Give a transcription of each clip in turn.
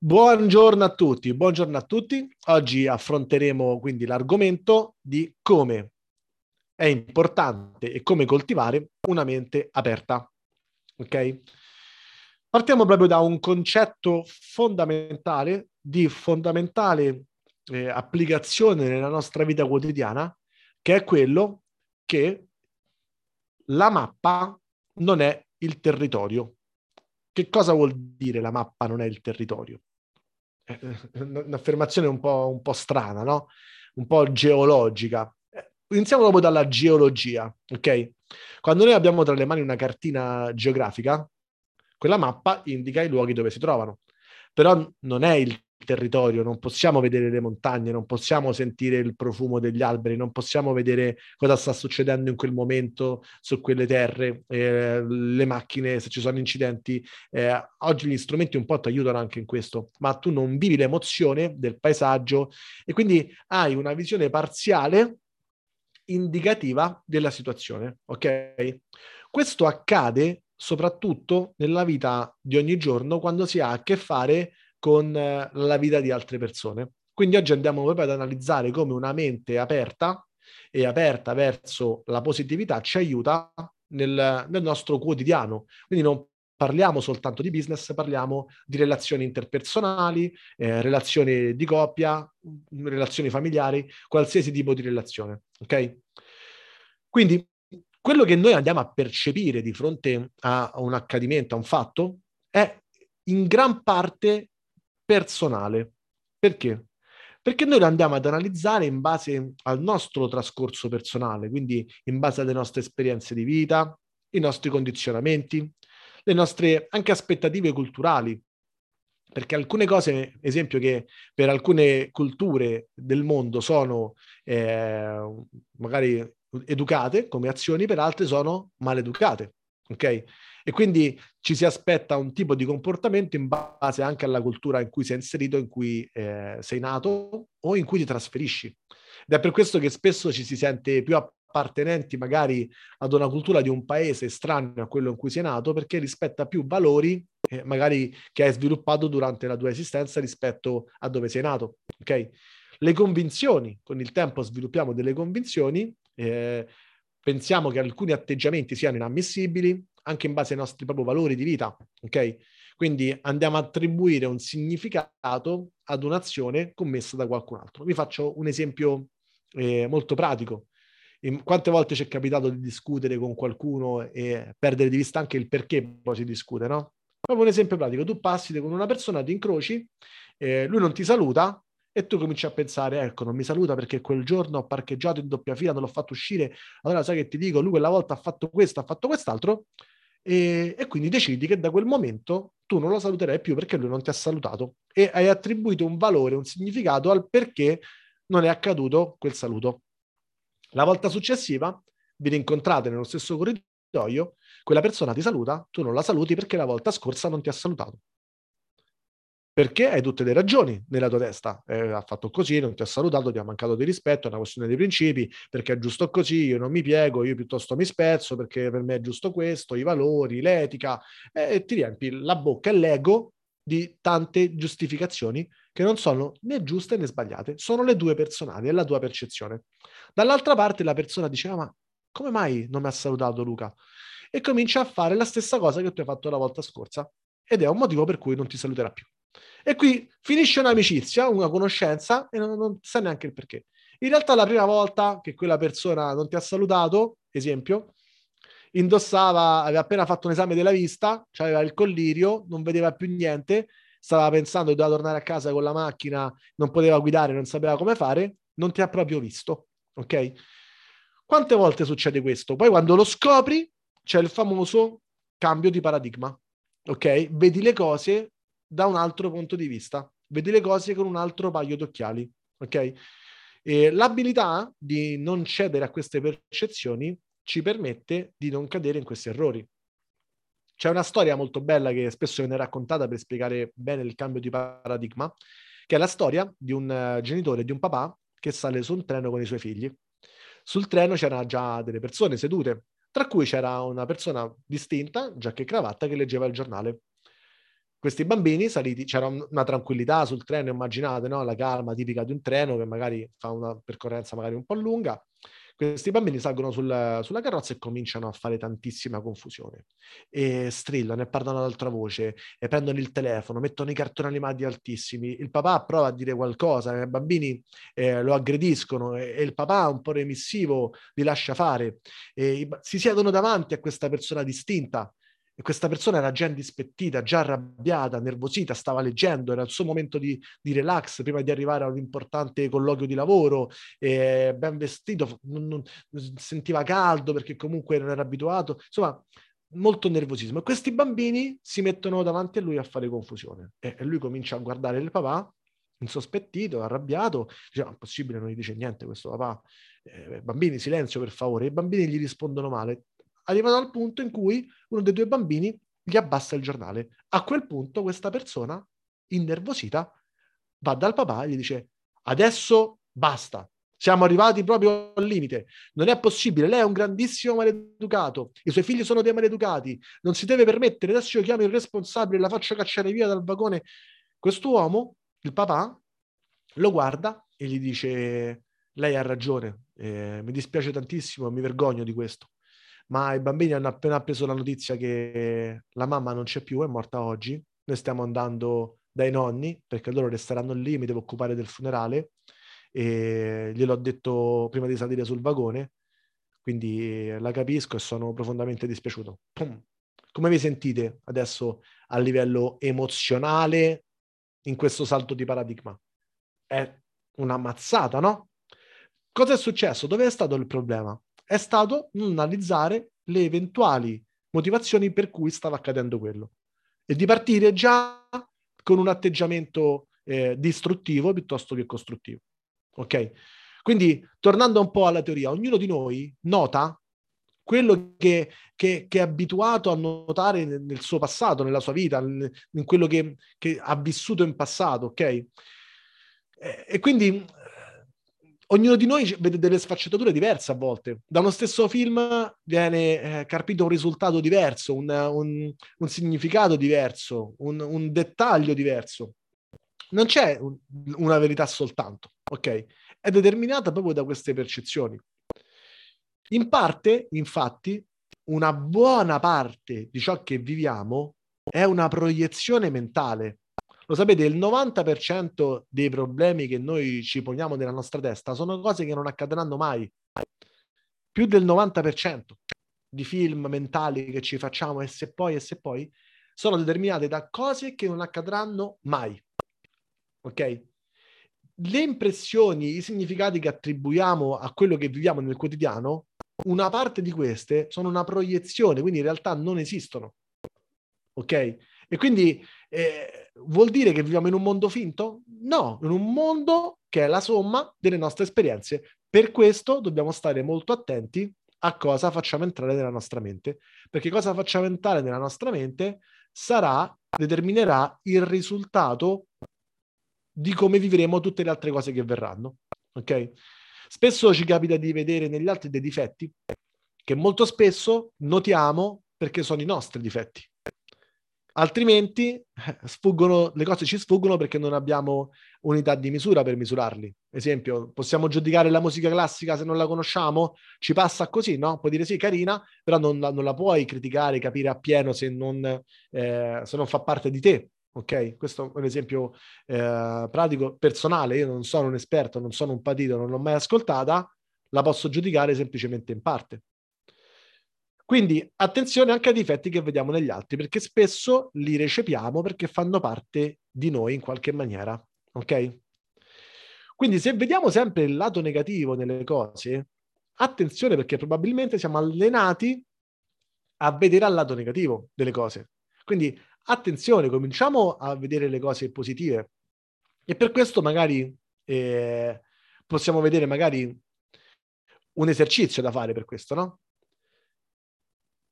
Buongiorno a tutti, buongiorno a tutti. Oggi affronteremo quindi l'argomento di come è importante e come coltivare una mente aperta. Ok? Partiamo proprio da un concetto fondamentale di fondamentale eh, applicazione nella nostra vita quotidiana, che è quello che la mappa non è il territorio. Che cosa vuol dire la mappa non è il territorio? Eh, un'affermazione un po', un po' strana, no? Un po' geologica. Eh, iniziamo proprio dalla geologia, ok? Quando noi abbiamo tra le mani una cartina geografica, quella mappa indica i luoghi dove si trovano, però non è il territorio, non possiamo vedere le montagne, non possiamo sentire il profumo degli alberi, non possiamo vedere cosa sta succedendo in quel momento su quelle terre, eh, le macchine, se ci sono incidenti. Eh, oggi gli strumenti un po' ti aiutano anche in questo, ma tu non vivi l'emozione del paesaggio e quindi hai una visione parziale indicativa della situazione, ok? Questo accade soprattutto nella vita di ogni giorno quando si ha a che fare con eh, la vita di altre persone. Quindi oggi andiamo proprio ad analizzare come una mente aperta e aperta verso la positività ci aiuta nel, nel nostro quotidiano. Quindi non parliamo soltanto di business, parliamo di relazioni interpersonali, eh, relazioni di coppia, relazioni familiari, qualsiasi tipo di relazione. Ok? Quindi quello che noi andiamo a percepire di fronte a un accadimento, a un fatto, è in gran parte personale. Perché? Perché noi lo andiamo ad analizzare in base al nostro trascorso personale, quindi in base alle nostre esperienze di vita, i nostri condizionamenti, le nostre anche aspettative culturali. Perché alcune cose, esempio, che per alcune culture del mondo sono eh, magari educate come azioni, per altre sono maleducate. Ok? E quindi ci si aspetta un tipo di comportamento in base anche alla cultura in cui sei inserito, in cui eh, sei nato o in cui ti trasferisci. Ed è per questo che spesso ci si sente più appartenenti magari ad una cultura di un paese estraneo a quello in cui sei nato perché rispetta più valori eh, magari che hai sviluppato durante la tua esistenza rispetto a dove sei nato. Ok? Le convinzioni, con il tempo sviluppiamo delle convinzioni, eh, pensiamo che alcuni atteggiamenti siano inammissibili, anche in base ai nostri propri valori di vita, ok? Quindi andiamo a attribuire un significato ad un'azione commessa da qualcun altro. Vi faccio un esempio eh, molto pratico. Quante volte ci è capitato di discutere con qualcuno e perdere di vista anche il perché poi si discute, no? Proprio un esempio pratico. Tu passi con una persona, ti incroci, eh, lui non ti saluta, e tu cominci a pensare, ecco, non mi saluta perché quel giorno ho parcheggiato in doppia fila, non l'ho fatto uscire, allora sai che ti dico, lui quella volta ha fatto questo, ha fatto quest'altro, e, e, quindi decidi che da quel momento tu non lo saluterai più perché lui non ti ha salutato e hai attribuito un valore, un significato al perché non è accaduto quel saluto. La volta successiva vi rincontrate nello stesso corridoio, quella persona ti saluta, tu non la saluti perché la volta scorsa non ti ha salutato perché hai tutte le ragioni nella tua testa. Eh, ha fatto così, non ti ha salutato, ti ha mancato di rispetto, è una questione dei principi, perché è giusto così, io non mi piego, io piuttosto mi spezzo, perché per me è giusto questo, i valori, l'etica, eh, e ti riempi la bocca e l'ego di tante giustificazioni che non sono né giuste né sbagliate, sono le due personali, è la tua percezione. Dall'altra parte la persona diceva, ma come mai non mi ha salutato Luca? E comincia a fare la stessa cosa che tu hai fatto la volta scorsa ed è un motivo per cui non ti saluterà più. E qui finisce un'amicizia, una conoscenza e non, non sa neanche il perché. In realtà la prima volta che quella persona non ti ha salutato, esempio, indossava, aveva appena fatto un esame della vista, aveva il collirio, non vedeva più niente, stava pensando che doveva tornare a casa con la macchina, non poteva guidare, non sapeva come fare, non ti ha proprio visto, ok? Quante volte succede questo? Poi quando lo scopri c'è il famoso cambio di paradigma, ok? Vedi le cose da un altro punto di vista, vedi le cose con un altro paio d'occhiali, ok? E l'abilità di non cedere a queste percezioni ci permette di non cadere in questi errori. C'è una storia molto bella che spesso viene raccontata per spiegare bene il cambio di paradigma, che è la storia di un uh, genitore, di un papà che sale su un treno con i suoi figli. Sul treno c'erano già delle persone sedute, tra cui c'era una persona distinta, giacca e cravatta, che leggeva il giornale. Questi bambini saliti, c'era una tranquillità sul treno, immaginate, no? la calma tipica di un treno che magari fa una percorrenza magari un po' lunga. Questi bambini salgono sul, sulla carrozza e cominciano a fare tantissima confusione. E strillano e parlano ad altra voce, e prendono il telefono, mettono i cartoni animati altissimi. Il papà prova a dire qualcosa, i bambini eh, lo aggrediscono e, e, il papà, un po' remissivo, li lascia fare. E, si siedono davanti a questa persona distinta e questa persona era già indispettita, già arrabbiata, nervosita, stava leggendo, era il suo momento di, di relax prima di arrivare a un importante colloquio di lavoro, eh, ben vestito, non, non, sentiva caldo perché comunque non era abituato, insomma molto nervosismo. E questi bambini si mettono davanti a lui a fare confusione. E, e lui comincia a guardare il papà insospettito, arrabbiato, dice, no, è possibile, non gli dice niente questo papà, eh, bambini silenzio per favore, i bambini gli rispondono male, arrivato al punto in cui uno dei due bambini gli abbassa il giornale. A quel punto questa persona, innervosita, va dal papà e gli dice adesso basta, siamo arrivati proprio al limite. Non è possibile. Lei è un grandissimo maleducato. I suoi figli sono dei maleducati. Non si deve permettere. Adesso io chiamo il responsabile e la faccio cacciare via dal vagone. Quest'uomo, il papà, lo guarda e gli dice: Lei ha ragione. Eh, mi dispiace tantissimo, mi vergogno di questo ma i bambini hanno appena appreso la notizia che la mamma non c'è più, è morta oggi. Noi stiamo andando dai nonni perché loro resteranno lì, mi devo occupare del funerale e gliel'ho detto prima di salire sul vagone, quindi la capisco e sono profondamente dispiaciuto. Pum. Come vi sentite adesso a livello emozionale in questo salto di paradigma? È una mazzata, no? Cosa è successo? Dove è stato il problema? È stato analizzare le eventuali motivazioni per cui stava accadendo quello e di partire già con un atteggiamento eh, distruttivo piuttosto che costruttivo. Ok? Quindi, tornando un po' alla teoria, ognuno di noi nota quello che, che, che è abituato a notare nel, suo passato, nella sua vita, in, quello che, che, ha vissuto in passato, ok? E quindi ognuno di noi vede delle sfaccettature diverse a volte. Da uno stesso film viene eh, carpito un risultato diverso, un, un, un significato diverso, un, un, dettaglio diverso. Non c'è una verità soltanto, ok? È determinata proprio da queste percezioni. In parte, infatti, una buona parte di ciò che viviamo è una proiezione mentale lo sapete, il 90% dei problemi che noi ci poniamo nella nostra testa sono cose che non accadranno mai. Più del 90% di film mentali che ci facciamo e se poi e se poi sono determinate da cose che non accadranno mai. Ok? Le impressioni, i significati che attribuiamo a quello che viviamo nel quotidiano, una parte di queste sono una proiezione, quindi in realtà non esistono. Ok? E quindi eh, vuol dire che viviamo in un mondo finto? No, in un mondo che è la somma delle nostre esperienze. Per questo dobbiamo stare molto attenti a cosa facciamo entrare nella nostra mente, perché cosa facciamo entrare nella nostra mente sarà, determinerà il risultato di come vivremo tutte le altre cose che verranno. Ok? Spesso ci capita di vedere negli altri dei difetti che molto spesso notiamo perché sono i nostri difetti altrimenti eh, sfuggono, le cose ci sfuggono perché non abbiamo unità di misura per misurarli. Esempio, possiamo giudicare la musica classica se non la conosciamo? Ci passa così, no? Puoi dire sì, carina, però non, non la puoi criticare, capire appieno se non, eh, se non fa parte di te. Ok? Questo è un esempio eh, pratico, personale. Io non sono un esperto, non sono un patito, non l'ho mai ascoltata, la posso giudicare semplicemente in parte. Quindi attenzione anche ai difetti che vediamo negli altri, perché spesso li recepiamo perché fanno parte di noi in qualche maniera. Ok? Quindi se vediamo sempre il lato negativo nelle cose, attenzione perché probabilmente siamo allenati a vedere al lato negativo delle cose. Quindi attenzione, cominciamo a vedere le cose positive. E per questo magari eh, possiamo vedere magari un esercizio da fare per questo, no?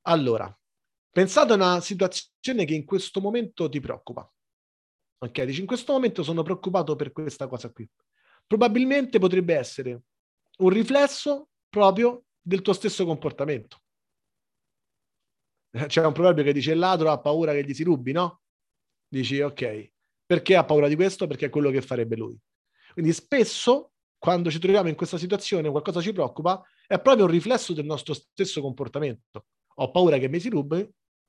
Allora, pensate a una situazione che in questo momento ti preoccupa. Ok, dici in questo momento sono preoccupato per questa cosa qui. Probabilmente potrebbe essere un riflesso proprio del tuo stesso comportamento. C'è un proverbio che dice il ladro ha paura che gli si rubi, no? Dici, ok, perché ha paura di questo? Perché è quello che farebbe lui. Quindi spesso, quando ci troviamo in questa situazione, qualcosa ci preoccupa, è proprio un riflesso del nostro stesso comportamento. Ho paura che mi si rubi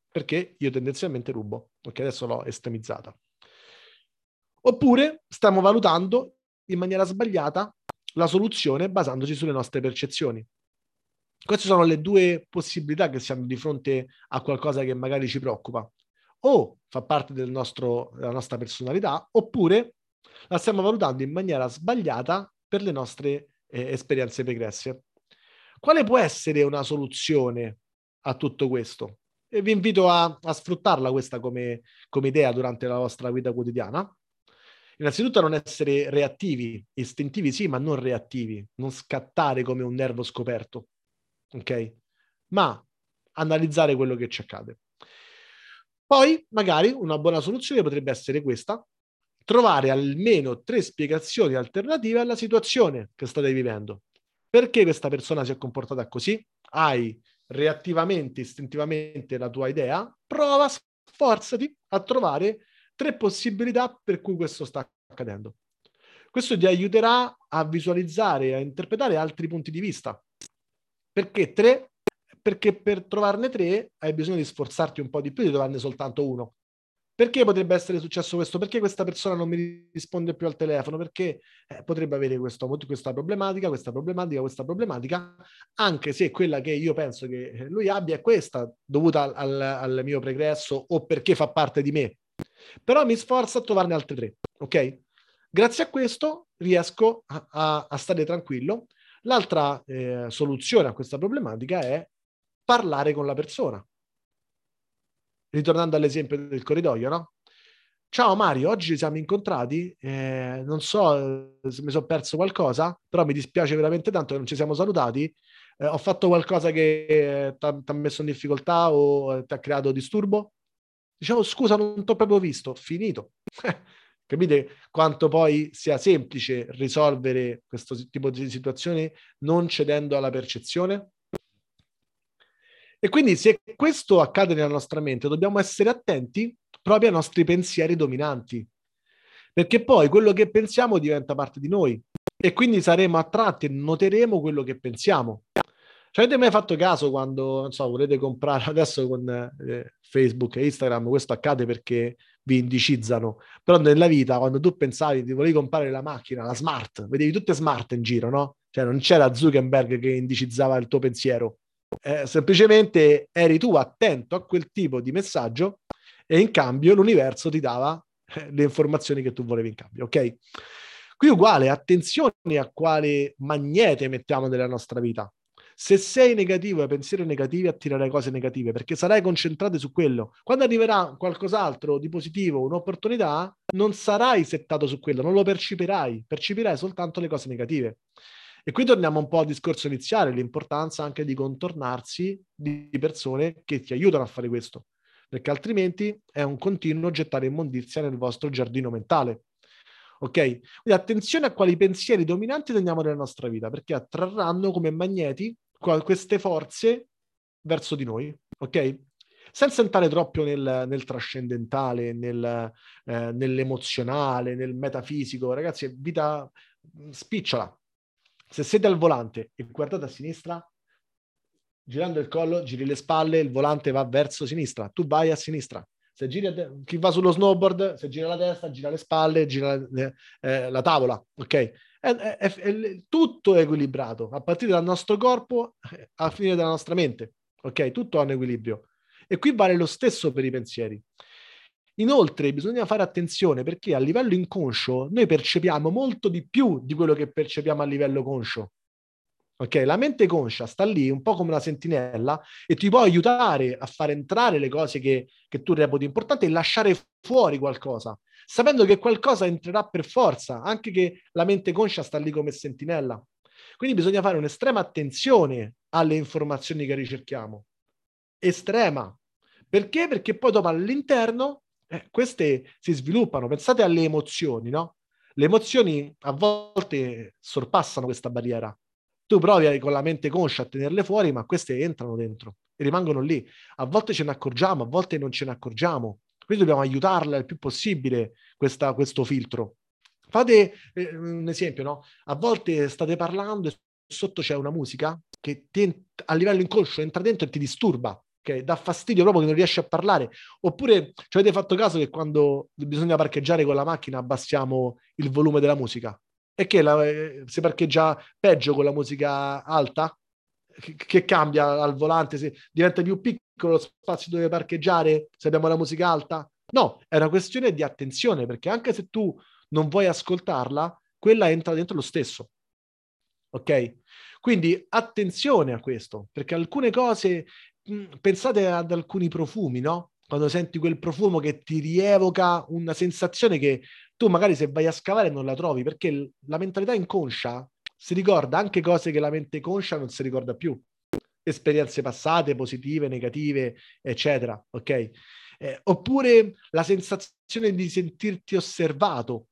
perché io tendenzialmente rubo. Ok, adesso l'ho estremizzata. Oppure stiamo valutando in maniera sbagliata la soluzione basandoci sulle nostre percezioni. Queste sono le due possibilità che siamo di fronte a qualcosa che magari ci preoccupa. O fa parte del nostro, della nostra personalità, oppure la stiamo valutando in maniera sbagliata per le nostre eh, esperienze pregresse. Quale può essere una soluzione a tutto questo? E vi invito a, a sfruttarla questa come, come idea durante la vostra vita quotidiana. Innanzitutto non essere reattivi, istintivi sì, ma non reattivi, non scattare come un nervo scoperto ok? Ma analizzare quello che ci accade. Poi, magari, una buona soluzione potrebbe essere questa, trovare almeno tre spiegazioni alternative alla situazione che state vivendo. Perché questa persona si è comportata così? Hai reattivamente, istintivamente la tua idea, prova, sforzati a trovare tre possibilità per cui questo sta accadendo. Questo ti aiuterà a visualizzare, a interpretare altri punti di vista. Perché tre? Perché per trovarne tre hai bisogno di sforzarti un po' di più di trovarne soltanto uno. Perché potrebbe essere successo questo? Perché questa persona non mi risponde più al telefono? Perché eh, potrebbe avere questo, questa problematica, questa problematica, questa problematica, anche se quella che io penso che lui abbia è questa, dovuta al, al mio pregresso o perché fa parte di me. Però mi sforzo a trovarne altre tre, ok? Grazie a questo riesco a, a, a stare tranquillo L'altra eh, soluzione a questa problematica è parlare con la persona. Ritornando all'esempio del corridoio, no? Ciao Mario, oggi ci siamo incontrati, eh, non so se mi sono perso qualcosa, però mi dispiace veramente tanto che non ci siamo salutati. Eh, ho fatto qualcosa che ti ha messo in difficoltà o ti ha creato disturbo? Dicevo, scusa, non ti ho proprio visto, finito. Capite quanto poi sia semplice risolvere questo tipo di situazioni non cedendo alla percezione? E quindi se questo accade nella nostra mente, dobbiamo essere attenti proprio ai nostri pensieri dominanti, perché poi quello che pensiamo diventa parte di noi e quindi saremo attratti e noteremo quello che pensiamo. Ci avete mai fatto caso quando, non so, volete comprare adesso con eh, Facebook e Instagram, questo accade perché vi indicizzano, però nella vita quando tu pensavi di volevi comprare la macchina, la smart, vedevi tutte smart in giro, no? Cioè non c'era Zuckerberg che indicizzava il tuo pensiero, eh, semplicemente eri tu attento a quel tipo di messaggio e in cambio l'universo ti dava eh, le informazioni che tu volevi in cambio, ok? Qui uguale, attenzione a quale magnete mettiamo nella nostra vita. Se sei negativo e hai pensieri negativi, attirerai cose negative perché sarai concentrato su quello. Quando arriverà qualcos'altro di positivo, un'opportunità, non sarai settato su quello, non lo percepirai, percepirai soltanto le cose negative. E qui torniamo un po' al discorso iniziale, l'importanza anche di contornarsi di persone che ti aiutano a fare questo, perché altrimenti è un continuo gettare immondizia nel vostro giardino mentale. Ok? Quindi attenzione a quali pensieri dominanti teniamo nella nostra vita, perché attrarranno come magneti queste forze verso di noi, ok? Senza entrare troppo nel, nel trascendentale, nel, eh, nell'emozionale, nel metafisico, ragazzi, è vita mm, spicciola. Se siete al volante e guardate a sinistra, girando il collo, giri le spalle, il volante va verso sinistra, tu vai a sinistra. Se giri te- chi va sullo snowboard, se gira la testa, gira le spalle, gira eh, eh la tavola, ok? È, è, è, tutto è equilibrato, a partire dal nostro corpo a finire dalla nostra mente. Ok? Tutto ha un equilibrio. E qui vale lo stesso per i pensieri. Inoltre bisogna fare attenzione perché a livello inconscio noi percepiamo molto di più di quello che percepiamo a livello conscio. Ok, la mente conscia sta lì un po' come una sentinella e ti può aiutare a far entrare le cose che, che tu reputi importanti e lasciare fuori qualcosa sapendo che qualcosa entrerà per forza, anche che la mente conscia sta lì come sentinella. Quindi bisogna fare un'estrema attenzione alle informazioni che ricerchiamo. Estrema. Perché? Perché poi dopo all'interno eh, queste si sviluppano. Pensate alle emozioni, no? Le emozioni a volte sorpassano questa barriera. Tu provi con la mente conscia a tenerle fuori, ma queste entrano dentro e rimangono lì. A volte ce ne accorgiamo, a volte non ce ne accorgiamo Quindi dobbiamo aiutarla il più possibile questa, questo filtro. Fate eh, un esempio, no? A volte state parlando e sotto c'è una musica che ti, a livello inconscio entra dentro e ti disturba, che dà fastidio proprio che non riesci a parlare. Oppure ci avete fatto caso che quando bisogna parcheggiare con la macchina abbassiamo il volume della musica? E che la, eh, si parcheggia peggio con la musica alta? Che, che cambia al volante? Se diventa più piccolo lo spazio dove parcheggiare se abbiamo la musica alta? No, è una questione di attenzione, perché anche se tu non vuoi ascoltarla, quella entra dentro lo stesso. Ok? Quindi attenzione a questo, perché alcune cose, pensate ad alcuni profumi, no? Quando senti quel profumo che ti rievoca una sensazione che tu magari se vai a scavare non la trovi, perché la mentalità inconscia si ricorda anche cose che la mente conscia non si ricorda più, esperienze passate, positive, negative, eccetera, ok? Eh, oppure la sensazione di sentirti osservato,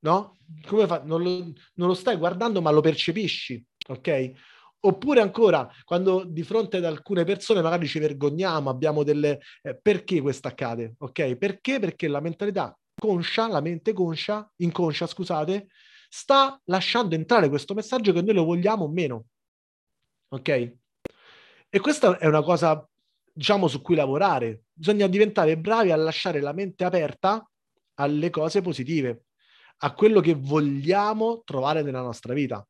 no? Come fa? Non lo, non lo stai guardando, ma lo percepisci, ok? Oppure ancora, quando di fronte ad alcune persone magari ci vergogniamo, abbiamo delle... Eh, perché questo accade? Ok? Perché? Perché la mentalità conscia, la mente conscia, inconscia, scusate, sta lasciando entrare questo messaggio che noi lo vogliamo o meno. Ok? E questa è una cosa, diciamo, su cui lavorare. Bisogna diventare bravi a lasciare la mente aperta alle cose positive a quello che vogliamo trovare nella nostra vita,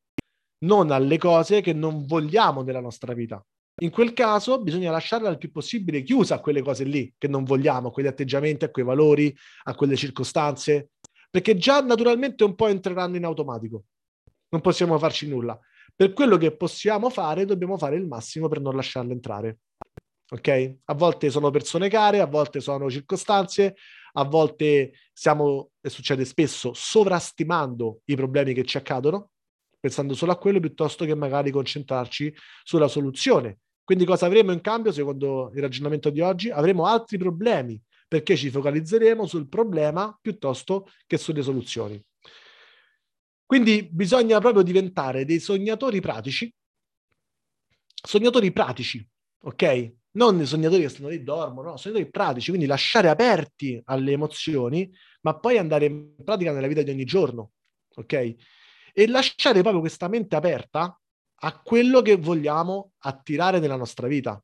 non alle cose che non vogliamo nella nostra vita. In quel caso bisogna lasciarla il più possibile chiusa a quelle cose lì che non vogliamo, a quegli atteggiamenti, a quei valori, a quelle circostanze, perché già naturalmente un po' entreranno in automatico. Non possiamo farci nulla. Per quello che possiamo fare, dobbiamo fare il massimo per non lasciarle entrare. Ok? A volte sono persone care, a volte sono circostanze, a volte stiamo, e succede spesso, sovrastimando i problemi che ci accadono, pensando solo a quello piuttosto che magari concentrarci sulla soluzione. Quindi cosa avremo in cambio, secondo il ragionamento di oggi? Avremo altri problemi, perché ci focalizzeremo sul problema piuttosto che sulle soluzioni. Quindi bisogna proprio diventare dei sognatori pratici, sognatori pratici, ok? non i sognatori che stanno lì dormono, no, sognatori pratici, quindi lasciare aperti alle emozioni, ma poi andare in pratica nella vita di ogni giorno, ok? E lasciare proprio questa mente aperta a quello che vogliamo attirare nella nostra vita.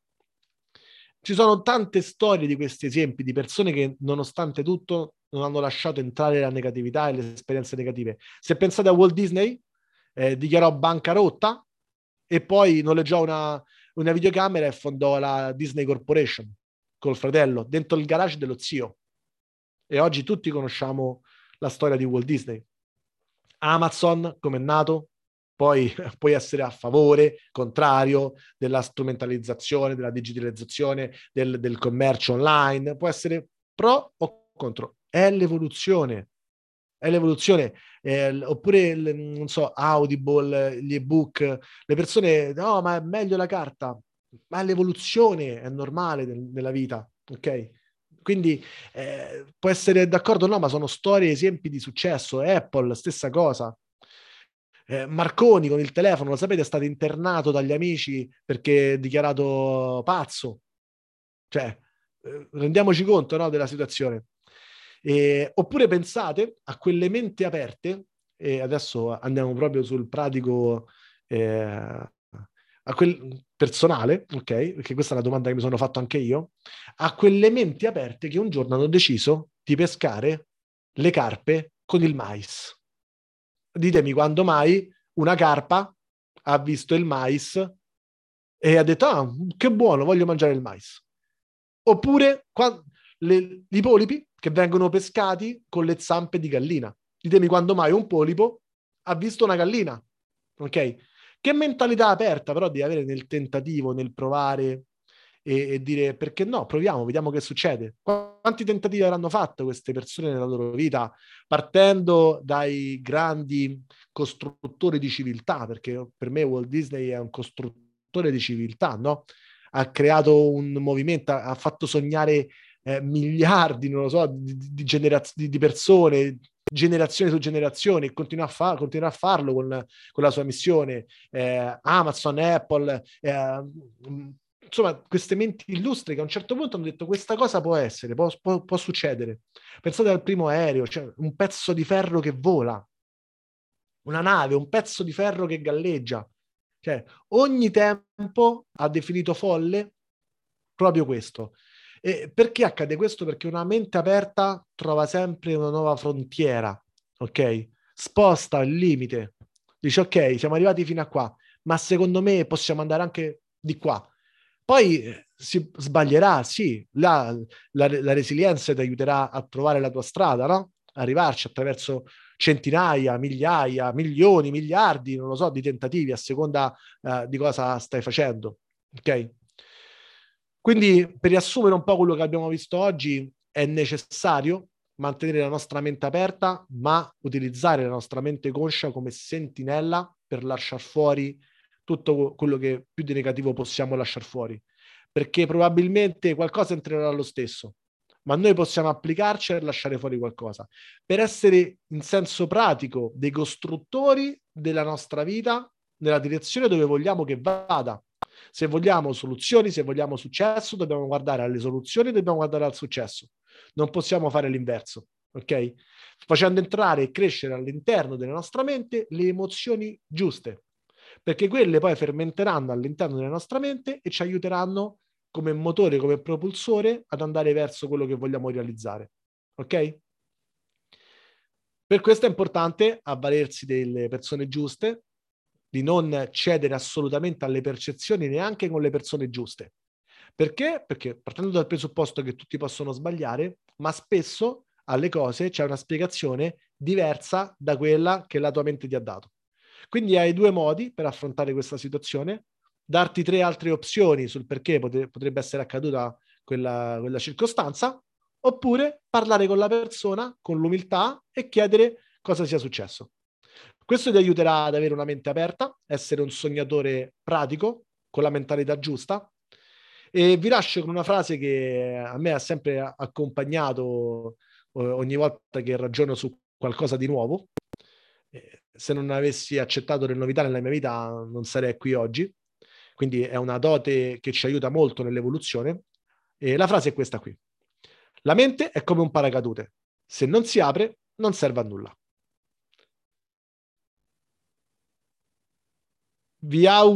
Ci sono tante storie di questi esempi di persone che nonostante tutto non hanno lasciato entrare la negatività e le esperienze negative. Se pensate a Walt Disney, eh, dichiarò bancarotta e poi noleggiò una, una videocamera e fondò la Disney Corporation col fratello dentro il garage dello zio. E oggi tutti conosciamo la storia di Walt Disney. Amazon, come è nato, poi puoi essere a favore, contrario della strumentalizzazione, della digitalizzazione, del, del commercio online, può essere pro o contro. È l'evoluzione, è l'evoluzione. Eh, oppure, non so, Audible, gli ebook, le persone, no, ma è meglio la carta. Ma l'evoluzione è normale nel, nella vita, ok? Quindi eh, può essere d'accordo o no, ma sono storie, esempi di successo. Apple, stessa cosa. Eh, Marconi con il telefono, lo sapete, è stato internato dagli amici perché è dichiarato pazzo. Cioè, eh, rendiamoci conto no, della situazione. Eh, oppure pensate a quelle menti aperte, e adesso andiamo proprio sul pratico, eh, a quel personale, ok? Perché questa è una domanda che mi sono fatto anche io, a quelle menti aperte che un giorno hanno deciso di pescare le carpe con il mais. Ditemi quando mai una carpa ha visto il mais e ha detto, ah, che buono, voglio mangiare il mais. Oppure quando, le, i polipi che vengono pescati con le zampe di gallina. Ditemi quando mai un polipo ha visto una gallina. Ok? Che mentalità aperta però di avere nel tentativo, nel provare e, e, dire perché no, proviamo, vediamo che succede. Quanti tentativi avranno fatto queste persone nella loro vita, partendo dai grandi costruttori di civiltà, perché per me Walt Disney è un costruttore di civiltà, no? Ha creato un movimento, ha fatto sognare eh, miliardi, non lo so, di, di, generaz- di, di persone, generazione su generazione, e continua a, fa- continua a farlo con, con, la sua missione. Eh, Amazon, Apple, eh, insomma, queste menti illustri che a un certo punto hanno detto questa cosa può essere, può, può, può succedere. Pensate al primo aereo, cioè un pezzo di ferro che vola, una nave, un pezzo di ferro che galleggia. Cioè, ogni tempo ha definito folle proprio questo. E perché accade questo? Perché una mente aperta trova sempre una nuova frontiera, ok? Sposta il limite. Dice, ok, siamo arrivati fino a qua, ma secondo me possiamo andare anche di qua. Poi eh, si sbaglierà, sì, la, la, la resilienza ti aiuterà a trovare la tua strada, no? Arrivarci attraverso centinaia, migliaia, milioni, miliardi, non lo so, di tentativi a seconda uh, di cosa stai facendo. Ok? Quindi, per riassumere un po' quello che abbiamo visto oggi, è necessario mantenere la nostra mente aperta, ma utilizzare la nostra mente conscia come sentinella per lasciare fuori tutto quello che più di negativo possiamo lasciare fuori, perché probabilmente qualcosa entrerà lo stesso, ma noi possiamo applicarci e lasciare fuori qualcosa, per essere in senso pratico dei costruttori della nostra vita nella direzione dove vogliamo che vada. Se vogliamo soluzioni, se vogliamo successo, dobbiamo guardare alle soluzioni, dobbiamo guardare al successo. Non possiamo fare l'inverso, ok? Facendo entrare e crescere all'interno della nostra mente le emozioni giuste, perché quelle poi fermenteranno all'interno della nostra mente e ci aiuteranno come motore, come propulsore ad andare verso quello che vogliamo realizzare. Ok? Per questo è importante avvalersi delle persone giuste, di non cedere assolutamente alle percezioni neanche con le persone giuste. Perché? Perché partendo dal presupposto che tutti possono sbagliare, ma spesso alle cose c'è una spiegazione diversa da quella che la tua mente ti ha dato. Quindi hai due modi per affrontare questa situazione, darti tre altre opzioni sul perché potrebbe essere accaduta quella, quella circostanza, oppure parlare con la persona con l'umiltà e chiedere cosa sia successo. Questo ti aiuterà ad avere una mente aperta, essere un sognatore pratico, con la mentalità giusta. E vi lascio con una frase che a me ha sempre accompagnato ogni volta che ragiono su qualcosa di nuovo, se non avessi accettato le novità nella mia vita non sarei qui oggi. Quindi è una dote che ci aiuta molto nell'evoluzione. E la frase è questa qui. La mente è come un paracadute. Se non si apre, non serve a nulla. Vi auguro